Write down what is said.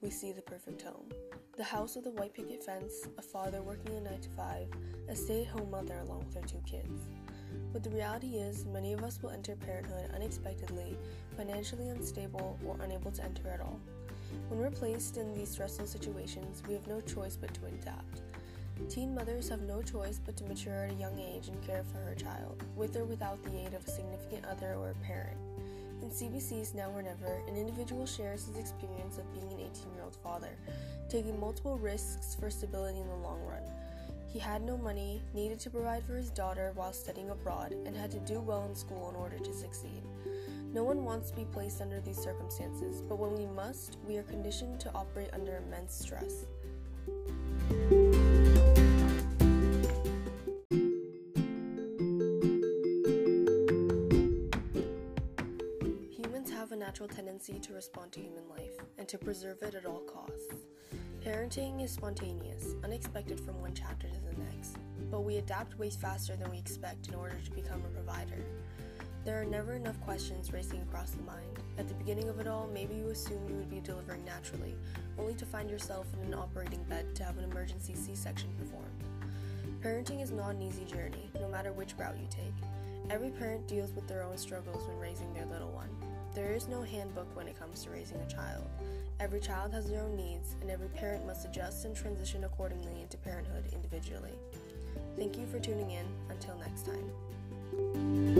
we see the perfect home. The house with a white picket fence, a father working a 9 to 5, a stay at home mother along with her two kids. But the reality is, many of us will enter parenthood unexpectedly, financially unstable, or unable to enter at all. When we're placed in these stressful situations, we have no choice but to adapt. Teen mothers have no choice but to mature at a young age and care for her child, with or without the aid of a significant other or a parent. In CBC's Now or Never, an individual shares his experience of being an 18 year old father, taking multiple risks for stability in the long run. He had no money, needed to provide for his daughter while studying abroad, and had to do well in school in order to succeed. No one wants to be placed under these circumstances, but when we must, we are conditioned to operate under immense stress. Natural tendency to respond to human life and to preserve it at all costs. Parenting is spontaneous, unexpected from one chapter to the next, but we adapt ways faster than we expect in order to become a provider. There are never enough questions racing across the mind. At the beginning of it all, maybe you assumed you would be delivering naturally, only to find yourself in an operating bed to have an emergency C section performed. Parenting is not an easy journey, matter which route you take. Every parent deals with their own struggles when raising their little one. There is no handbook when it comes to raising a child. Every child has their own needs, and every parent must adjust and transition accordingly into parenthood individually. Thank you for tuning in. Until next time.